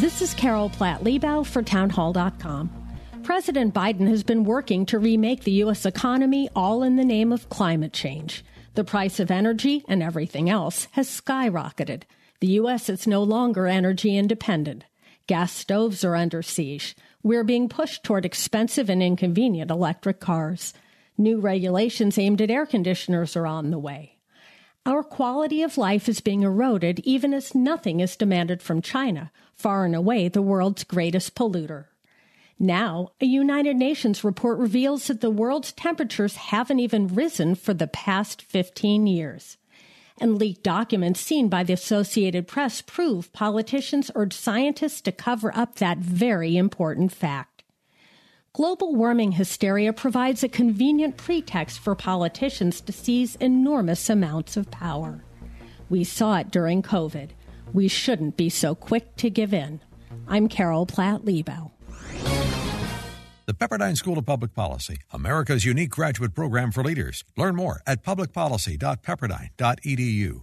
This is Carol Platt Liebau for Townhall.com. President Biden has been working to remake the U.S. economy all in the name of climate change. The price of energy and everything else has skyrocketed. The U.S. is no longer energy independent. Gas stoves are under siege. We're being pushed toward expensive and inconvenient electric cars. New regulations aimed at air conditioners are on the way. Our quality of life is being eroded even as nothing is demanded from China, far and away the world's greatest polluter. Now, a United Nations report reveals that the world's temperatures haven't even risen for the past 15 years. And leaked documents seen by the Associated Press prove politicians urge scientists to cover up that very important fact. Global warming hysteria provides a convenient pretext for politicians to seize enormous amounts of power. We saw it during COVID. We shouldn't be so quick to give in. I'm Carol Platt Liebau. The Pepperdine School of Public Policy, America's unique graduate program for leaders. Learn more at publicpolicy.pepperdine.edu.